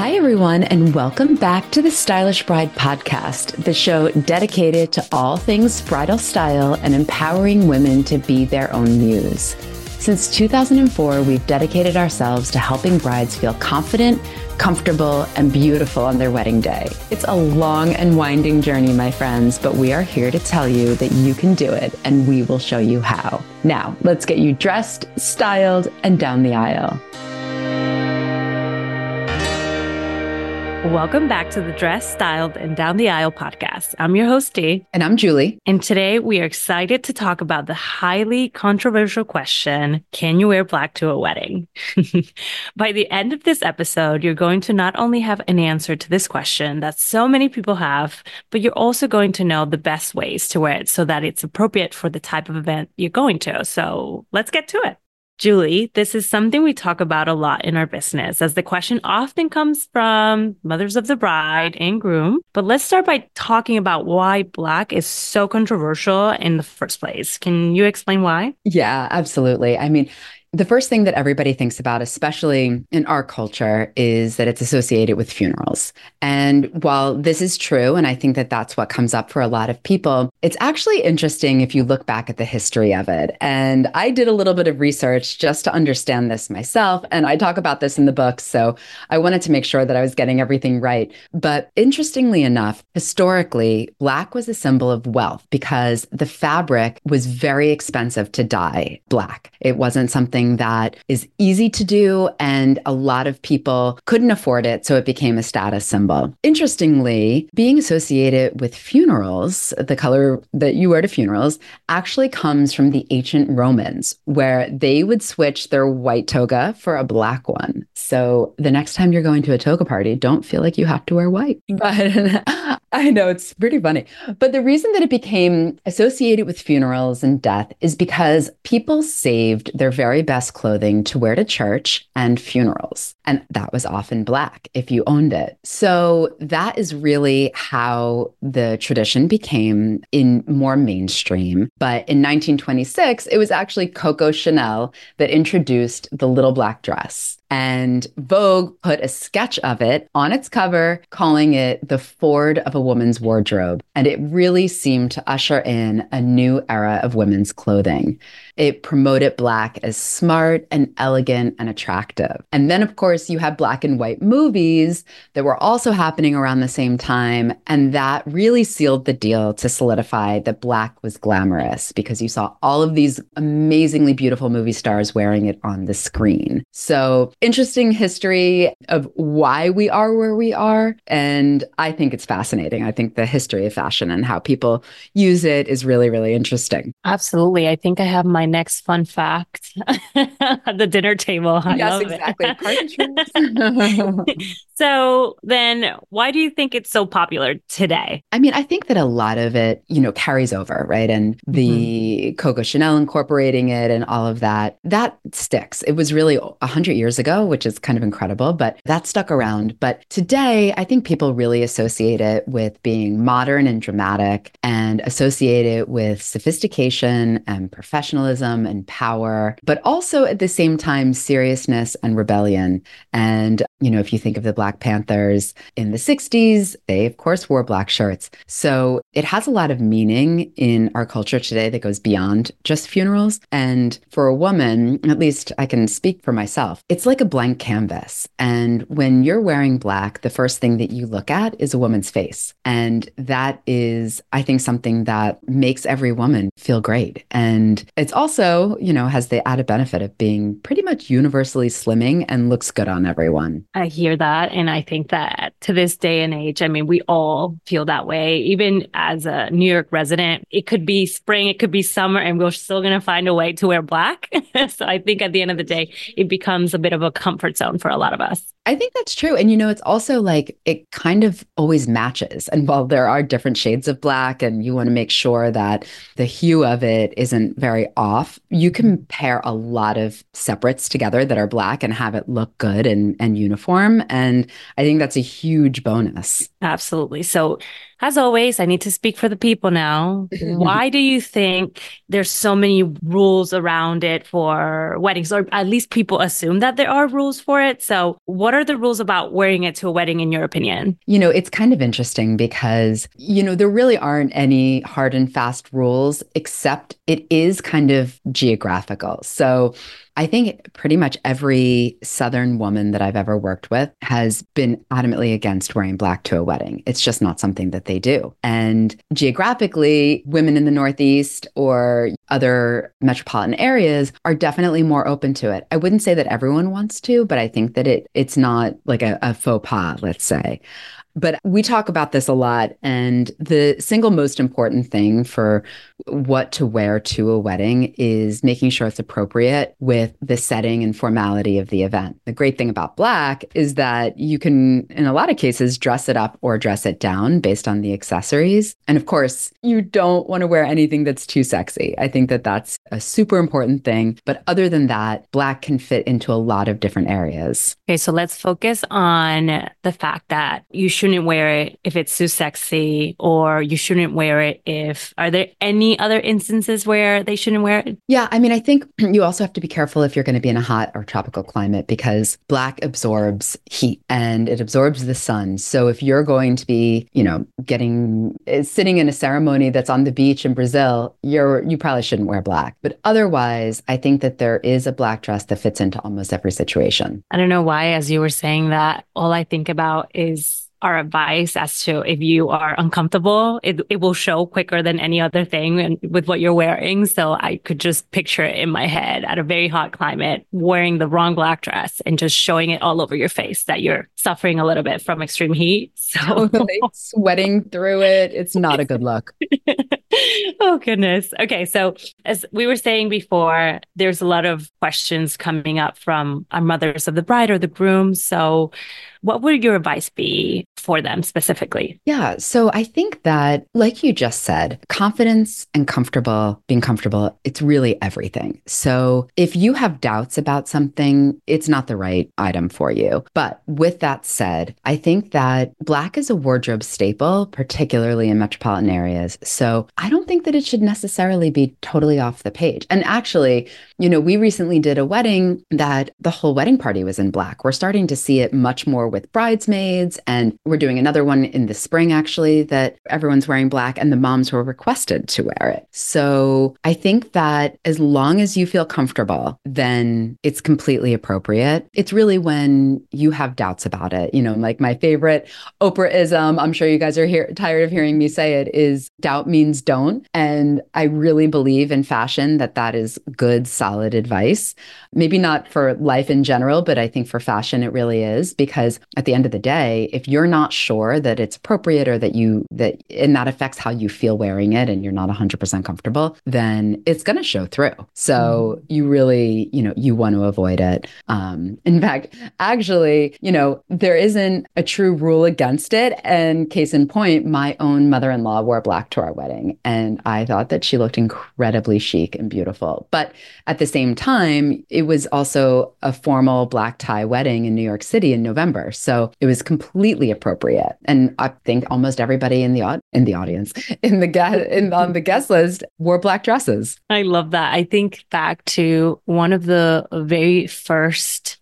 Hi, everyone, and welcome back to the Stylish Bride podcast, the show dedicated to all things bridal style and empowering women to be their own muse. Since 2004, we've dedicated ourselves to helping brides feel confident, comfortable, and beautiful on their wedding day. It's a long and winding journey, my friends, but we are here to tell you that you can do it and we will show you how. Now, let's get you dressed, styled, and down the aisle. Welcome back to the Dress, Styled, and Down the Aisle podcast. I'm your host, Dee. And I'm Julie. And today we are excited to talk about the highly controversial question Can you wear black to a wedding? By the end of this episode, you're going to not only have an answer to this question that so many people have, but you're also going to know the best ways to wear it so that it's appropriate for the type of event you're going to. So let's get to it. Julie, this is something we talk about a lot in our business, as the question often comes from mothers of the bride and groom. But let's start by talking about why Black is so controversial in the first place. Can you explain why? Yeah, absolutely. I mean, the first thing that everybody thinks about, especially in our culture, is that it's associated with funerals. And while this is true, and I think that that's what comes up for a lot of people, it's actually interesting if you look back at the history of it. And I did a little bit of research just to understand this myself. And I talk about this in the book. So I wanted to make sure that I was getting everything right. But interestingly enough, historically, Black was a symbol of wealth because the fabric was very expensive to dye black. It wasn't something something that is easy to do, and a lot of people couldn't afford it. So it became a status symbol. Interestingly, being associated with funerals, the color that you wear to funerals, actually comes from the ancient Romans, where they would switch their white toga for a black one. So the next time you're going to a toga party, don't feel like you have to wear white. But I know it's pretty funny. But the reason that it became associated with funerals and death is because people saved their very best clothing to wear to church and funerals. And that was often black if you owned it. So that is really how the tradition became in more mainstream. But in 1926, it was actually Coco Chanel that introduced the little black dress. And Vogue put a sketch of it on its cover, calling it the Ford of a woman's wardrobe. And it really seemed to usher in a new era of women's clothing. It promoted Black as smart and elegant and attractive. And then, of course, you have black and white movies that were also happening around the same time. And that really sealed the deal to solidify that Black was glamorous because you saw all of these amazingly beautiful movie stars wearing it on the screen. So, interesting history of why we are where we are. And I think it's fascinating. I think the history of fashion and how people use it is really, really interesting. Absolutely. I think I have my next fun fact at the dinner table. I yes, exactly. so then why do you think it's so popular today? I mean, I think that a lot of it, you know, carries over, right? And the mm-hmm. Coco Chanel incorporating it and all of that, that sticks. It was really a hundred years ago, which is kind of incredible, but that stuck around. But today, I think people really associate it with being modern and dramatic and associate it with sophistication and professionalism and power, but also at the same time, seriousness and rebellion. And, you know, if you think of the Black Panthers in the 60s, they, of course, wore black shirts. So it has a lot of meaning in our culture today that goes beyond just funerals. And for a woman, at least I can speak for myself, it's like a blank canvas. And when you're wearing black, the first thing that you look at is a woman's face. And that is, I think, something that makes every woman feel great. And it's also you know, has the added benefit of being pretty much universally slimming and looks good on everyone. I hear that. And I think that to this day and age, I mean, we all feel that way. Even as a New York resident, it could be spring, it could be summer, and we're still going to find a way to wear black. so I think at the end of the day, it becomes a bit of a comfort zone for a lot of us. I think that's true. And, you know, it's also like it kind of always matches. And while there are different shades of black and you want to make sure that the hue of it isn't very off, you can pair a lot of separates together that are black and have it look good and, and uniform. Form and I think that's a huge bonus. Absolutely. So, as always, I need to speak for the people now. Why do you think there's so many rules around it for weddings, or at least people assume that there are rules for it? So, what are the rules about wearing it to a wedding, in your opinion? You know, it's kind of interesting because, you know, there really aren't any hard and fast rules, except it is kind of geographical. So, I think pretty much every Southern woman that I've ever worked with has been adamantly against wearing black to a wedding. It's just not something that they do. And geographically, women in the Northeast or other metropolitan areas are definitely more open to it. I wouldn't say that everyone wants to, but I think that it it's not like a, a faux pas, let's say. But we talk about this a lot. And the single most important thing for what to wear to a wedding is making sure it's appropriate with the setting and formality of the event. The great thing about black is that you can, in a lot of cases, dress it up or dress it down based on the accessories. And of course, you don't want to wear anything that's too sexy. I think that that's a super important thing. But other than that, black can fit into a lot of different areas. Okay, so let's focus on the fact that you shouldn't wear it if it's too sexy or you shouldn't wear it if, are there any other instances where they shouldn't wear it? Yeah, I mean, I think you also have to be careful if you're going to be in a hot or tropical climate because black absorbs heat and it absorbs the sun. So if you're going to be, you know, getting eh, sitting in a ceremony that's on the beach in Brazil, you're you probably shouldn't wear black. But otherwise, I think that there is a black dress that fits into almost every situation. I don't know why as you were saying that, all I think about is our advice as to if you are uncomfortable, it, it will show quicker than any other thing and with what you're wearing. So I could just picture it in my head at a very hot climate, wearing the wrong black dress and just showing it all over your face that you're suffering a little bit from extreme heat. So totally sweating through it. It's not a good look. oh goodness. Okay, so as we were saying before, there's a lot of questions coming up from our mothers of the bride or the groom. So what would your advice be for them specifically? Yeah. So I think that, like you just said, confidence and comfortable, being comfortable, it's really everything. So if you have doubts about something, it's not the right item for you. But with that said, I think that black is a wardrobe staple, particularly in metropolitan areas. So I don't think that it should necessarily be totally off the page. And actually, you know, we recently did a wedding that the whole wedding party was in black. We're starting to see it much more with bridesmaids. And we're doing another one in the spring, actually, that everyone's wearing black and the moms were requested to wear it. So I think that as long as you feel comfortable, then it's completely appropriate. It's really when you have doubts about it. You know, like my favorite Oprahism, I'm sure you guys are here, tired of hearing me say it, is doubt means don't. And I really believe in fashion that that is good, solid advice. Maybe not for life in general, but I think for fashion, it really is because at the end of the day, if you're not sure that it's appropriate or that you, that, and that affects how you feel wearing it and you're not 100% comfortable, then it's going to show through. So mm. you really, you know, you want to avoid it. Um, in fact, actually, you know, there isn't a true rule against it. And case in point, my own mother in law wore black to our wedding. And I thought that she looked incredibly chic and beautiful. But at the same time, it was also a formal black tie wedding in New York City in November. So it was completely appropriate. And I think almost everybody in the in the audience, in the guest in on the guest list wore black dresses. I love that. I think back to one of the very first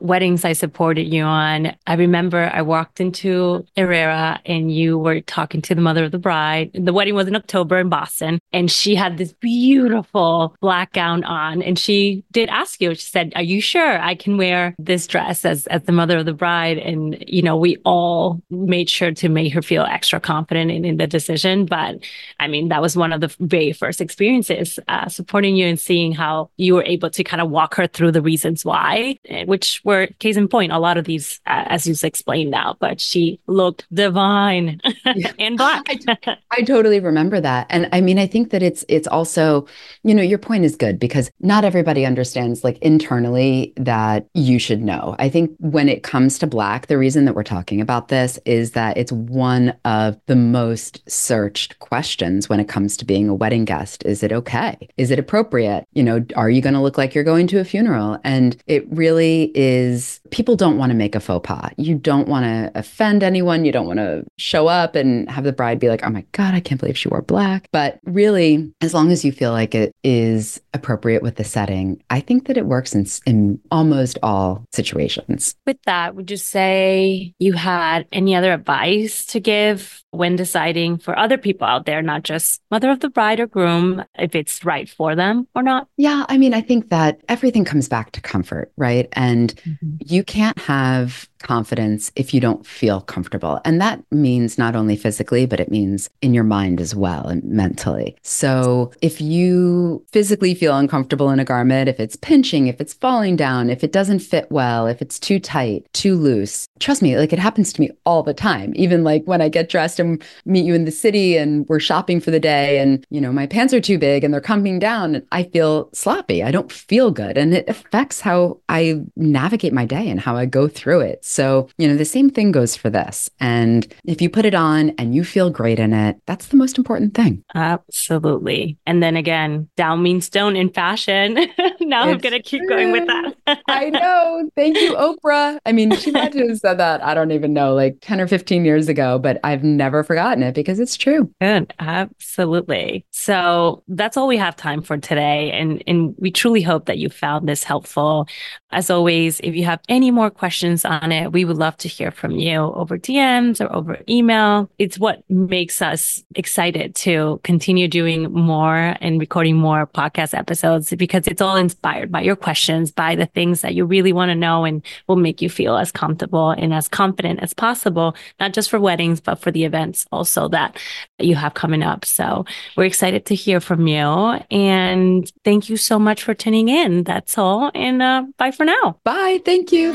weddings I supported you on, I remember I walked into Herrera and you were talking to the mother of the bride. The wedding was in October in Boston and she had this beautiful black gown on and she did ask you, she said, are you sure I can wear this dress as, as the mother of the bride? And, you know, we all made sure to make her feel extra confident in, in the decision. But I mean, that was one of the very first experiences uh, supporting you and seeing how you were able to kind of walk her through the reasons why, eh, which were were case in point, a lot of these, uh, as you explained now, but she looked divine in black. I, I totally remember that. And I mean, I think that it's, it's also, you know, your point is good because not everybody understands like internally that you should know. I think when it comes to black, the reason that we're talking about this is that it's one of the most searched questions when it comes to being a wedding guest. Is it okay? Is it appropriate? You know, are you going to look like you're going to a funeral? And it really is is people don't want to make a faux pas. You don't want to offend anyone. You don't want to show up and have the bride be like, oh my God, I can't believe she wore black. But really, as long as you feel like it is appropriate with the setting, I think that it works in, in almost all situations. With that, would you say you had any other advice to give when deciding for other people out there, not just mother of the bride or groom, if it's right for them or not? Yeah. I mean, I think that everything comes back to comfort, right? And mm-hmm. you can't have confidence if you don't feel comfortable. And that means not only physically, but it means in your mind as well and mentally. So if you physically feel uncomfortable in a garment, if it's pinching, if it's falling down, if it doesn't fit well, if it's too tight, too loose, trust me, like it happens to me all the time. Even like when I get dressed and meet you in the city and we're shopping for the day and, you know, my pants are too big and they're coming down, I feel sloppy. I don't feel good. And it affects how I navigate my day and how I go through it. So, you know, the same thing goes for this. And if you put it on and you feel great in it, that's the most important thing. Absolutely. And then again, down means don't in fashion. now it's I'm going to keep going with that. I know. Thank you, Oprah. I mean, she might have said that, I don't even know, like 10 or 15 years ago, but I've never forgotten it because it's true. Good. Absolutely. So that's all we have time for today. And, and we truly hope that you found this helpful. As always, if you have any more questions on it, we would love to hear from you over DMs or over email. It's what makes us excited to continue doing more and recording more podcast episodes because it's all inspired by your questions, by the things you really want to know and will make you feel as comfortable and as confident as possible, not just for weddings, but for the events also that you have coming up. So we're excited to hear from you. And thank you so much for tuning in. That's all. And uh, bye for now. Bye. Thank you.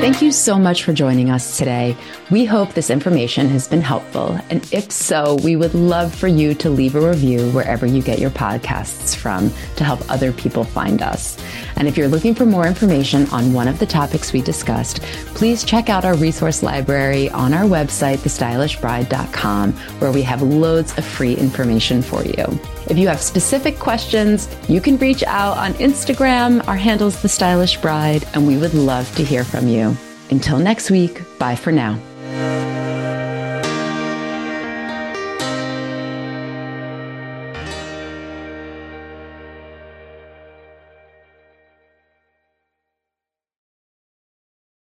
Thank you so much for joining us today. We hope this information has been helpful. And if so, we would love for you to leave a review wherever you get your podcasts from to help other people find us. And if you're looking for more information on one of the topics we discussed, please check out our resource library on our website, thestylishbride.com, where we have loads of free information for you. If you have specific questions, you can reach out on Instagram. Our handle's The Stylish Bride, and we would love to hear from you. Until next week, bye for now.